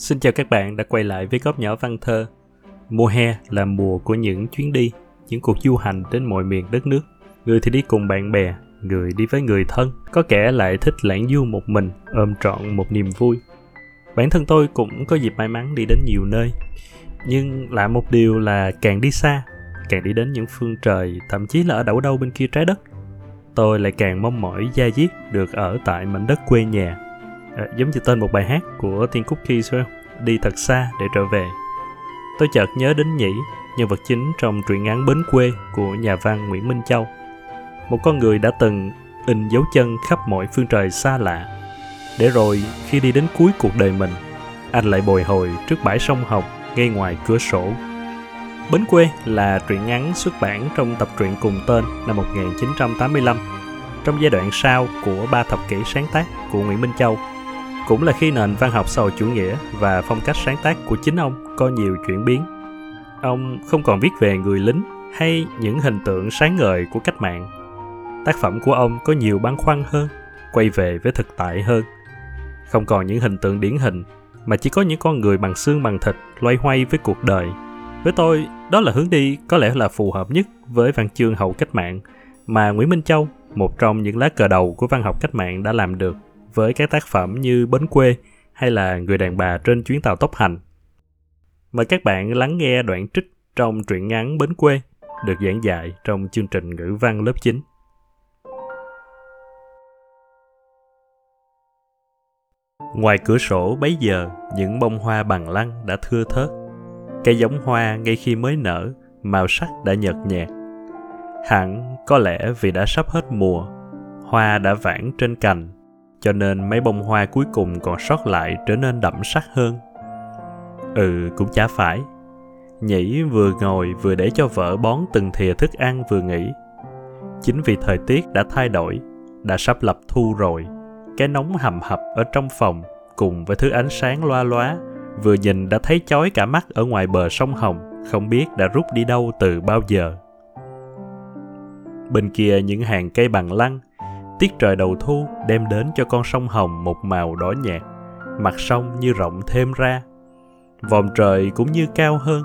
Xin chào các bạn đã quay lại với góc nhỏ văn thơ. Mùa hè là mùa của những chuyến đi, những cuộc du hành đến mọi miền đất nước. Người thì đi cùng bạn bè, người đi với người thân, có kẻ lại thích lãng du một mình, ôm trọn một niềm vui. Bản thân tôi cũng có dịp may mắn đi đến nhiều nơi, nhưng lại một điều là càng đi xa, càng đi đến những phương trời, thậm chí là ở đâu đâu bên kia trái đất, tôi lại càng mong mỏi gia diết được ở tại mảnh đất quê nhà à, giống như tên một bài hát của Tiên Keys phải không? Đi thật xa để trở về. Tôi chợt nhớ đến Nhĩ, nhân vật chính trong truyện ngắn Bến quê của nhà văn Nguyễn Minh Châu. Một con người đã từng in dấu chân khắp mọi phương trời xa lạ. Để rồi khi đi đến cuối cuộc đời mình, anh lại bồi hồi trước bãi sông Hồng ngay ngoài cửa sổ. Bến quê là truyện ngắn xuất bản trong tập truyện cùng tên năm 1985 trong giai đoạn sau của ba thập kỷ sáng tác của Nguyễn Minh Châu cũng là khi nền văn học xã hội chủ nghĩa và phong cách sáng tác của chính ông có nhiều chuyển biến. Ông không còn viết về người lính hay những hình tượng sáng ngời của cách mạng. Tác phẩm của ông có nhiều băn khoăn hơn, quay về với thực tại hơn. Không còn những hình tượng điển hình, mà chỉ có những con người bằng xương bằng thịt loay hoay với cuộc đời. Với tôi, đó là hướng đi có lẽ là phù hợp nhất với văn chương hậu cách mạng mà Nguyễn Minh Châu, một trong những lá cờ đầu của văn học cách mạng đã làm được với các tác phẩm như Bến quê hay là Người đàn bà trên chuyến tàu tốc hành. Mời các bạn lắng nghe đoạn trích trong truyện ngắn Bến quê được giảng dạy trong chương trình ngữ văn lớp 9. Ngoài cửa sổ bấy giờ, những bông hoa bằng lăng đã thưa thớt. Cây giống hoa ngay khi mới nở, màu sắc đã nhợt nhạt. Hẳn có lẽ vì đã sắp hết mùa, hoa đã vãng trên cành cho nên mấy bông hoa cuối cùng còn sót lại trở nên đậm sắc hơn. Ừ cũng chả phải. Nhĩ vừa ngồi vừa để cho vợ bón từng thìa thức ăn vừa nghĩ. chính vì thời tiết đã thay đổi, đã sắp lập thu rồi, cái nóng hầm hập ở trong phòng cùng với thứ ánh sáng loa loá vừa nhìn đã thấy chói cả mắt ở ngoài bờ sông hồng, không biết đã rút đi đâu từ bao giờ. Bên kia những hàng cây bằng lăng tiết trời đầu thu đem đến cho con sông Hồng một màu đỏ nhạt, mặt sông như rộng thêm ra. Vòm trời cũng như cao hơn.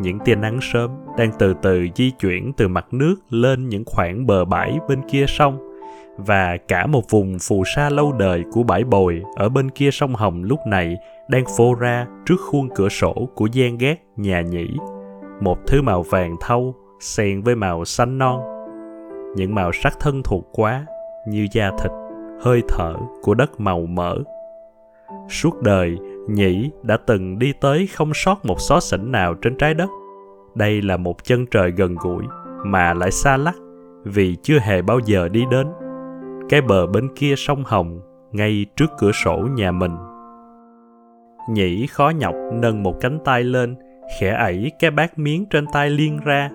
Những tia nắng sớm đang từ từ di chuyển từ mặt nước lên những khoảng bờ bãi bên kia sông và cả một vùng phù sa lâu đời của bãi bồi ở bên kia sông Hồng lúc này đang phô ra trước khuôn cửa sổ của gian gác nhà nhĩ. Một thứ màu vàng thâu xen với màu xanh non. Những màu sắc thân thuộc quá như da thịt, hơi thở của đất màu mỡ. Suốt đời, nhĩ đã từng đi tới không sót một xó xỉnh nào trên trái đất. Đây là một chân trời gần gũi, mà lại xa lắc, vì chưa hề bao giờ đi đến. Cái bờ bên kia sông hồng, ngay trước cửa sổ nhà mình. Nhĩ khó nhọc nâng một cánh tay lên, khẽ ẩy cái bát miếng trên tay liên ra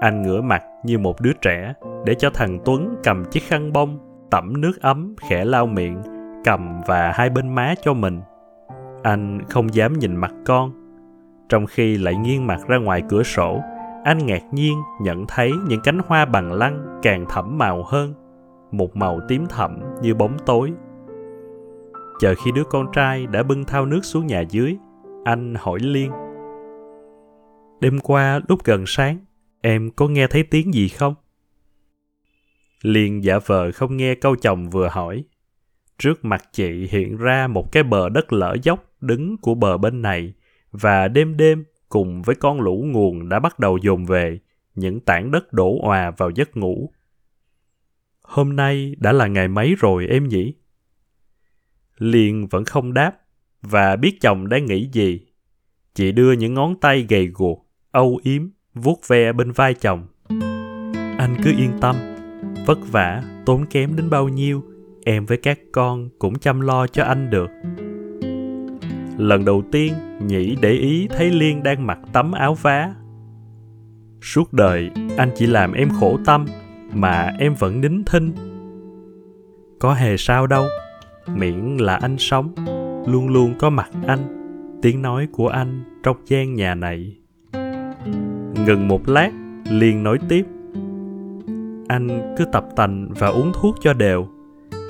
anh ngửa mặt như một đứa trẻ để cho thằng Tuấn cầm chiếc khăn bông, tẩm nước ấm khẽ lau miệng, cầm và hai bên má cho mình. Anh không dám nhìn mặt con. Trong khi lại nghiêng mặt ra ngoài cửa sổ, anh ngạc nhiên nhận thấy những cánh hoa bằng lăng càng thẫm màu hơn, một màu tím thẫm như bóng tối. Chờ khi đứa con trai đã bưng thao nước xuống nhà dưới, anh hỏi Liên. Đêm qua lúc gần sáng, em có nghe thấy tiếng gì không? Liền giả vờ không nghe câu chồng vừa hỏi. Trước mặt chị hiện ra một cái bờ đất lở dốc đứng của bờ bên này và đêm đêm cùng với con lũ nguồn đã bắt đầu dồn về, những tảng đất đổ òa vào giấc ngủ. Hôm nay đã là ngày mấy rồi em nhỉ? Liền vẫn không đáp và biết chồng đang nghĩ gì. Chị đưa những ngón tay gầy guộc, âu yếm, vuốt ve bên vai chồng. Anh cứ yên tâm, vất vả, tốn kém đến bao nhiêu, em với các con cũng chăm lo cho anh được. Lần đầu tiên, Nhĩ để ý thấy Liên đang mặc tấm áo vá. Suốt đời, anh chỉ làm em khổ tâm, mà em vẫn nín thinh. Có hề sao đâu, miễn là anh sống, luôn luôn có mặt anh, tiếng nói của anh trong gian nhà này. Ngừng một lát, liền nói tiếp anh cứ tập tành và uống thuốc cho đều.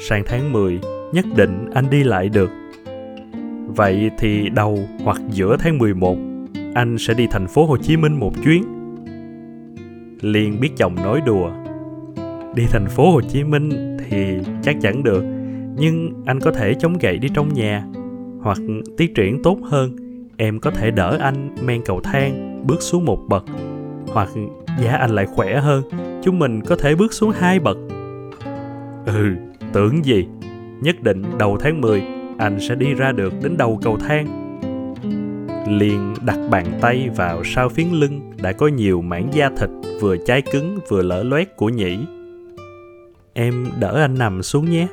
Sang tháng 10, nhất định anh đi lại được. Vậy thì đầu hoặc giữa tháng 11, anh sẽ đi thành phố Hồ Chí Minh một chuyến. Liên biết chồng nói đùa. Đi thành phố Hồ Chí Minh thì chắc chắn được, nhưng anh có thể chống gậy đi trong nhà, hoặc tiến triển tốt hơn, em có thể đỡ anh men cầu thang bước xuống một bậc, hoặc giá anh lại khỏe hơn, chúng mình có thể bước xuống hai bậc. Ừ, tưởng gì, nhất định đầu tháng 10 anh sẽ đi ra được đến đầu cầu thang. Liền đặt bàn tay vào sau phiến lưng đã có nhiều mảng da thịt vừa cháy cứng vừa lở loét của nhĩ. Em đỡ anh nằm xuống nhé.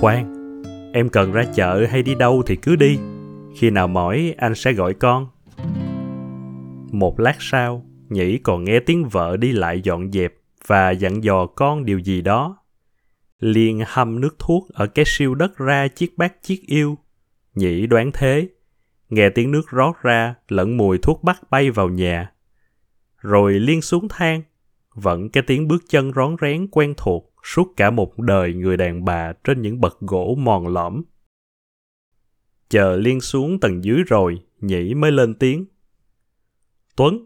Khoan em cần ra chợ hay đi đâu thì cứ đi. Khi nào mỏi anh sẽ gọi con một lát sau nhĩ còn nghe tiếng vợ đi lại dọn dẹp và dặn dò con điều gì đó liền hâm nước thuốc ở cái siêu đất ra chiếc bát chiếc yêu. Nhĩ đoán thế, nghe tiếng nước rót ra lẫn mùi thuốc bắc bay vào nhà. Rồi liên xuống thang, vẫn cái tiếng bước chân rón rén quen thuộc suốt cả một đời người đàn bà trên những bậc gỗ mòn lõm. Chờ liên xuống tầng dưới rồi, nhĩ mới lên tiếng. Tuấn,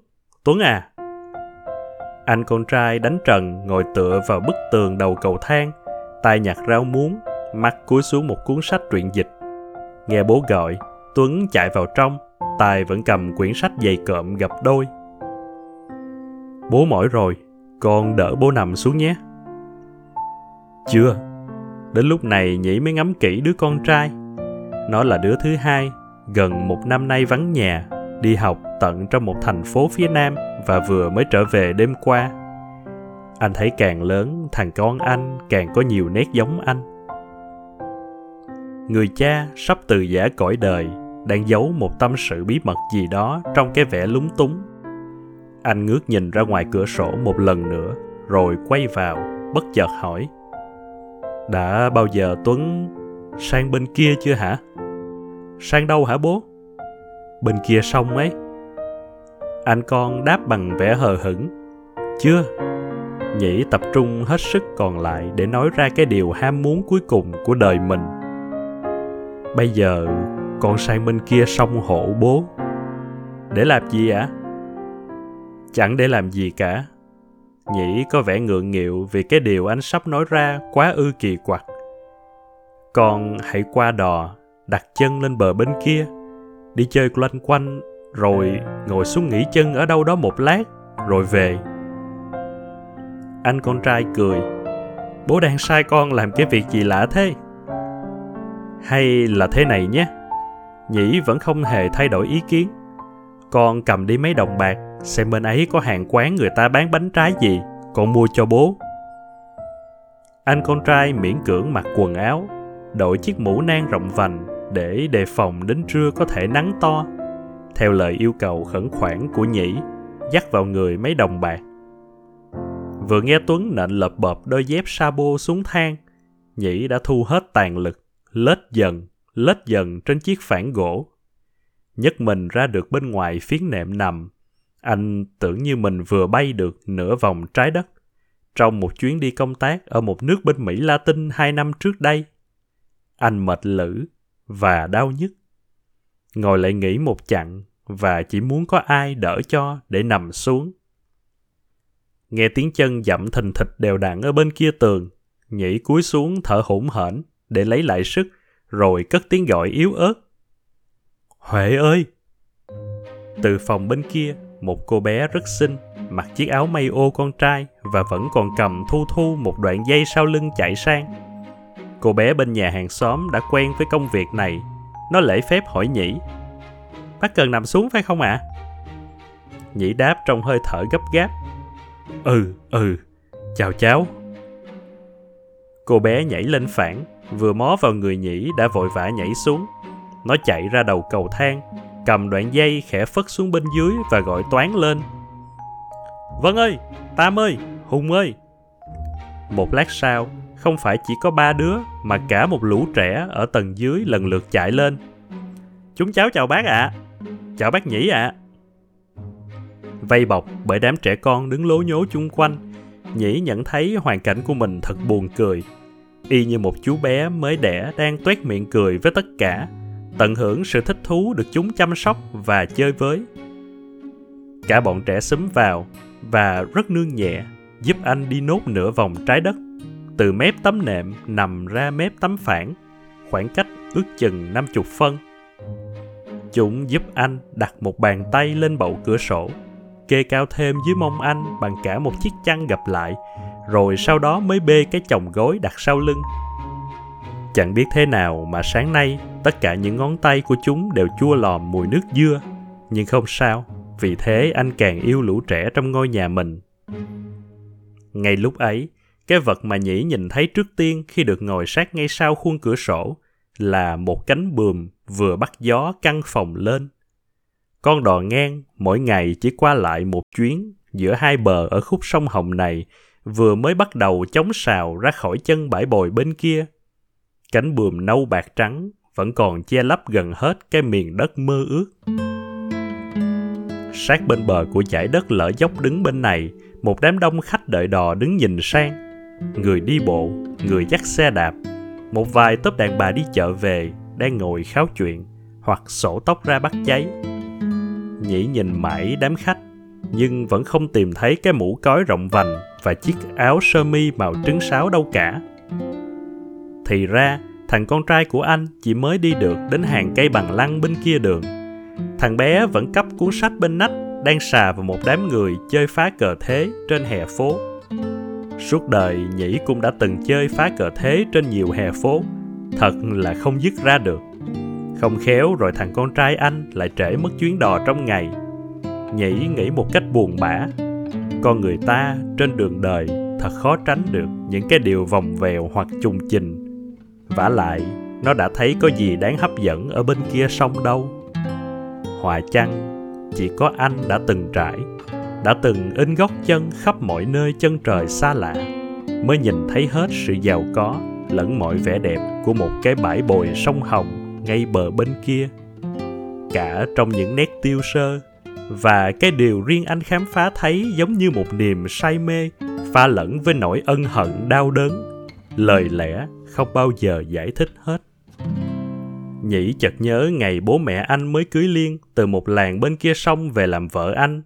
Tuấn à! Anh con trai đánh trần ngồi tựa vào bức tường đầu cầu thang, tay nhặt rau muống, mắt cúi xuống một cuốn sách truyện dịch. Nghe bố gọi, Tuấn chạy vào trong, tay vẫn cầm quyển sách dày cộm gập đôi. Bố mỏi rồi, con đỡ bố nằm xuống nhé. Chưa, đến lúc này Nhĩ mới ngắm kỹ đứa con trai. Nó là đứa thứ hai, gần một năm nay vắng nhà, đi học tận trong một thành phố phía Nam và vừa mới trở về đêm qua. Anh thấy càng lớn, thằng con anh càng có nhiều nét giống anh. Người cha sắp từ giả cõi đời, đang giấu một tâm sự bí mật gì đó trong cái vẻ lúng túng. Anh ngước nhìn ra ngoài cửa sổ một lần nữa, rồi quay vào, bất chợt hỏi, đã bao giờ tuấn sang bên kia chưa hả? Sang đâu hả bố? Bên kia sông ấy anh con đáp bằng vẻ hờ hững chưa Nhĩ tập trung hết sức còn lại để nói ra cái điều ham muốn cuối cùng của đời mình. Bây giờ, con sang bên kia sông hộ bố. Để làm gì ạ? À? Chẳng để làm gì cả. Nhĩ có vẻ ngượng nghịu vì cái điều anh sắp nói ra quá ư kỳ quặc. Con hãy qua đò, đặt chân lên bờ bên kia, đi chơi loanh quanh, rồi ngồi xuống nghỉ chân ở đâu đó một lát, rồi về anh con trai cười. Bố đang sai con làm cái việc gì lạ thế? Hay là thế này nhé. Nhĩ vẫn không hề thay đổi ý kiến. Con cầm đi mấy đồng bạc, xem bên ấy có hàng quán người ta bán bánh trái gì, con mua cho bố. Anh con trai miễn cưỡng mặc quần áo, đội chiếc mũ nan rộng vành để đề phòng đến trưa có thể nắng to. Theo lời yêu cầu khẩn khoản của Nhĩ, dắt vào người mấy đồng bạc. Vừa nghe Tuấn nện lập bập đôi dép sabo xuống thang, Nhĩ đã thu hết tàn lực, lết dần, lết dần trên chiếc phản gỗ. nhất mình ra được bên ngoài phiến nệm nằm, anh tưởng như mình vừa bay được nửa vòng trái đất trong một chuyến đi công tác ở một nước bên Mỹ Latin hai năm trước đây. Anh mệt lử và đau nhức. Ngồi lại nghỉ một chặng và chỉ muốn có ai đỡ cho để nằm xuống Nghe tiếng chân dậm thình thịch đều đặn ở bên kia tường, nhảy cúi xuống thở hổn hển để lấy lại sức, rồi cất tiếng gọi yếu ớt. Huệ ơi! Từ phòng bên kia, một cô bé rất xinh, mặc chiếc áo may ô con trai và vẫn còn cầm thu thu một đoạn dây sau lưng chạy sang. Cô bé bên nhà hàng xóm đã quen với công việc này. Nó lễ phép hỏi Nhĩ. Bác cần nằm xuống phải không ạ? À? Nhĩ đáp trong hơi thở gấp gáp Ừ, ừ, chào cháu. Cô bé nhảy lên phản, vừa mó vào người nhĩ đã vội vã nhảy xuống. Nó chạy ra đầu cầu thang, cầm đoạn dây khẽ phất xuống bên dưới và gọi toán lên. vâng ơi, Tam ơi, Hùng ơi. Một lát sau, không phải chỉ có ba đứa mà cả một lũ trẻ ở tầng dưới lần lượt chạy lên. Chúng cháu chào bác ạ. À. Chào bác Nhĩ ạ. À vây bọc bởi đám trẻ con đứng lố nhố chung quanh. Nhĩ nhận thấy hoàn cảnh của mình thật buồn cười. Y như một chú bé mới đẻ đang tuét miệng cười với tất cả. tận hưởng sự thích thú được chúng chăm sóc và chơi với. Cả bọn trẻ xúm vào và rất nương nhẹ giúp anh đi nốt nửa vòng trái đất từ mép tấm nệm nằm ra mép tấm phản khoảng cách ước chừng 50 phân. Chúng giúp anh đặt một bàn tay lên bậu cửa sổ, kê cao thêm dưới mông anh bằng cả một chiếc chăn gập lại, rồi sau đó mới bê cái chồng gối đặt sau lưng. Chẳng biết thế nào mà sáng nay tất cả những ngón tay của chúng đều chua lòm mùi nước dưa, nhưng không sao, vì thế anh càng yêu lũ trẻ trong ngôi nhà mình. Ngay lúc ấy, cái vật mà Nhĩ nhìn thấy trước tiên khi được ngồi sát ngay sau khuôn cửa sổ là một cánh bườm vừa bắt gió căng phòng lên. Con đò ngang mỗi ngày chỉ qua lại một chuyến giữa hai bờ ở khúc sông Hồng này vừa mới bắt đầu chống sào ra khỏi chân bãi bồi bên kia. Cánh bườm nâu bạc trắng vẫn còn che lấp gần hết cái miền đất mơ ước. Sát bên bờ của dải đất lở dốc đứng bên này, một đám đông khách đợi đò đứng nhìn sang người đi bộ, người dắt xe đạp, một vài tốp đàn bà đi chợ về đang ngồi kháo chuyện hoặc sổ tóc ra bắt cháy. Nhĩ nhìn mãi đám khách nhưng vẫn không tìm thấy cái mũ cói rộng vành và chiếc áo sơ mi màu trứng sáo đâu cả. Thì ra, thằng con trai của anh chỉ mới đi được đến hàng cây bằng lăng bên kia đường. Thằng bé vẫn cắp cuốn sách bên nách đang xà vào một đám người chơi phá cờ thế trên hè phố Suốt đời Nhĩ cũng đã từng chơi phá cờ thế trên nhiều hè phố, thật là không dứt ra được. Không khéo rồi thằng con trai anh lại trễ mất chuyến đò trong ngày. Nhĩ nghĩ một cách buồn bã. Con người ta trên đường đời thật khó tránh được những cái điều vòng vèo hoặc trùng trình. vả lại, nó đã thấy có gì đáng hấp dẫn ở bên kia sông đâu. Hòa chăng, chỉ có anh đã từng trải đã từng in gót chân khắp mọi nơi chân trời xa lạ, mới nhìn thấy hết sự giàu có lẫn mọi vẻ đẹp của một cái bãi bồi sông hồng ngay bờ bên kia. Cả trong những nét tiêu sơ và cái điều riêng anh khám phá thấy giống như một niềm say mê, pha lẫn với nỗi ân hận đau đớn, lời lẽ không bao giờ giải thích hết. Nhĩ chợt nhớ ngày bố mẹ anh mới cưới liên từ một làng bên kia sông về làm vợ anh.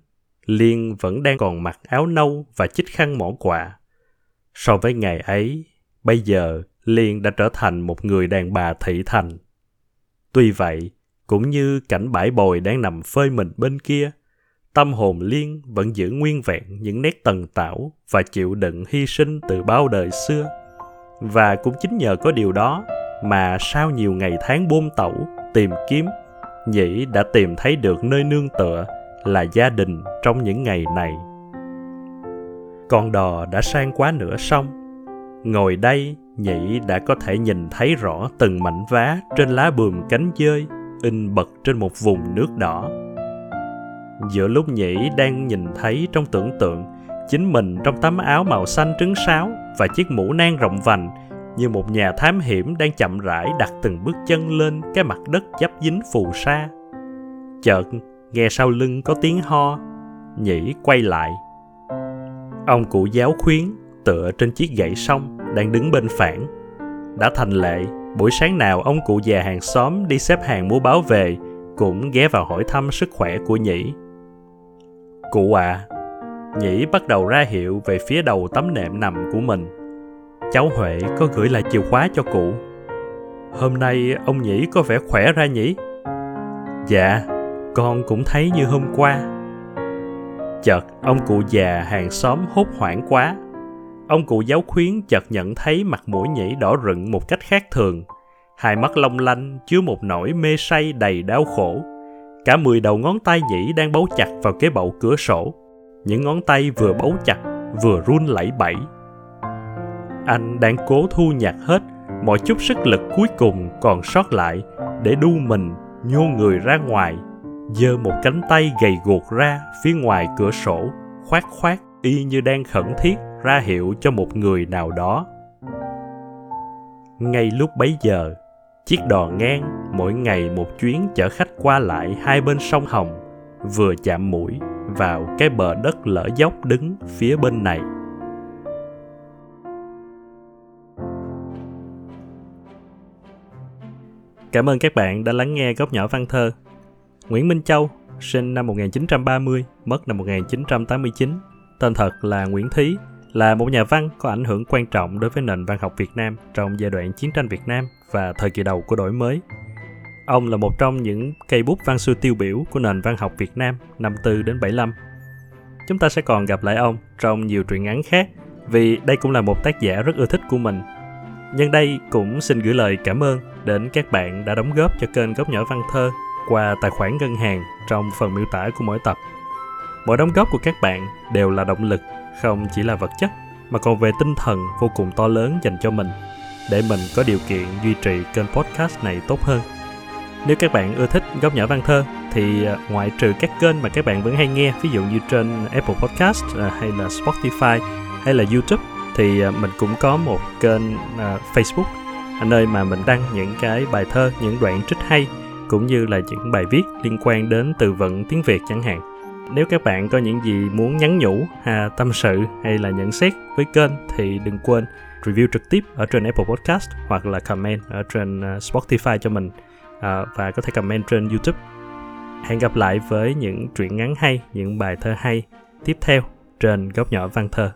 Liên vẫn đang còn mặc áo nâu và chích khăn mỏ quạ. So với ngày ấy, bây giờ Liên đã trở thành một người đàn bà thị thành. Tuy vậy, cũng như cảnh bãi bồi đang nằm phơi mình bên kia, tâm hồn Liên vẫn giữ nguyên vẹn những nét tần tảo và chịu đựng hy sinh từ bao đời xưa. Và cũng chính nhờ có điều đó mà sau nhiều ngày tháng bôn tẩu, tìm kiếm, Nhĩ đã tìm thấy được nơi nương tựa là gia đình trong những ngày này. Con đò đã sang quá nửa sông ngồi đây nhĩ đã có thể nhìn thấy rõ từng mảnh vá trên lá bườm cánh dơi in bật trên một vùng nước đỏ. Giữa lúc nhĩ đang nhìn thấy trong tưởng tượng, chính mình trong tấm áo màu xanh trứng sáo và chiếc mũ nang rộng vành như một nhà thám hiểm đang chậm rãi đặt từng bước chân lên cái mặt đất dấp dính phù sa. Chợt nghe sau lưng có tiếng ho, nhĩ quay lại. Ông cụ giáo khuyến tựa trên chiếc gậy sông đang đứng bên phản. Đã thành lệ, buổi sáng nào ông cụ già hàng xóm đi xếp hàng mua báo về cũng ghé vào hỏi thăm sức khỏe của nhĩ. Cụ à nhĩ bắt đầu ra hiệu về phía đầu tấm nệm nằm của mình. Cháu huệ có gửi lại chìa khóa cho cụ. Hôm nay ông nhĩ có vẻ khỏe ra nhỉ dạ con cũng thấy như hôm qua. Chợt, ông cụ già hàng xóm hốt hoảng quá. Ông cụ giáo khuyến chợt nhận thấy mặt mũi nhĩ đỏ rựng một cách khác thường. Hai mắt long lanh, chứa một nỗi mê say đầy đau khổ. Cả mười đầu ngón tay nhĩ đang bấu chặt vào cái bậu cửa sổ. Những ngón tay vừa bấu chặt, vừa run lẩy bẩy. Anh đang cố thu nhặt hết mọi chút sức lực cuối cùng còn sót lại để đu mình nhô người ra ngoài giơ một cánh tay gầy guộc ra phía ngoài cửa sổ khoát khoát y như đang khẩn thiết ra hiệu cho một người nào đó ngay lúc bấy giờ, chiếc đò ngang mỗi ngày một chuyến chở khách qua lại hai bên sông hồng, vừa chạm mũi vào cái bờ đất lở dốc đứng phía bên này Cảm ơn các bạn đã lắng nghe góc nhỏ văn thơ. Nguyễn Minh Châu, sinh năm 1930, mất năm 1989. Tên thật là Nguyễn Thí, là một nhà văn có ảnh hưởng quan trọng đối với nền văn học Việt Nam trong giai đoạn chiến tranh Việt Nam và thời kỳ đầu của đổi mới. Ông là một trong những cây bút văn xuôi tiêu biểu của nền văn học Việt Nam năm 4 đến 75. Chúng ta sẽ còn gặp lại ông trong nhiều truyện ngắn khác vì đây cũng là một tác giả rất ưa thích của mình. Nhân đây cũng xin gửi lời cảm ơn đến các bạn đã đóng góp cho kênh Góc Nhỏ Văn Thơ qua tài khoản ngân hàng trong phần miêu tả của mỗi tập. Mọi đóng góp của các bạn đều là động lực, không chỉ là vật chất, mà còn về tinh thần vô cùng to lớn dành cho mình, để mình có điều kiện duy trì kênh podcast này tốt hơn. Nếu các bạn ưa thích Góc Nhỏ Văn Thơ, thì à, ngoại trừ các kênh mà các bạn vẫn hay nghe, ví dụ như trên Apple Podcast à, hay là Spotify hay là YouTube, thì à, mình cũng có một kênh Facebook nơi mà mình đăng những cái bài thơ, những đoạn trích hay cũng như là những bài viết liên quan đến từ vựng tiếng Việt chẳng hạn. Nếu các bạn có những gì muốn nhắn nhủ, à, tâm sự hay là nhận xét với kênh thì đừng quên review trực tiếp ở trên Apple Podcast hoặc là comment ở trên à, Spotify cho mình à, và có thể comment trên YouTube. Hẹn gặp lại với những truyện ngắn hay, những bài thơ hay tiếp theo trên góc nhỏ văn thơ.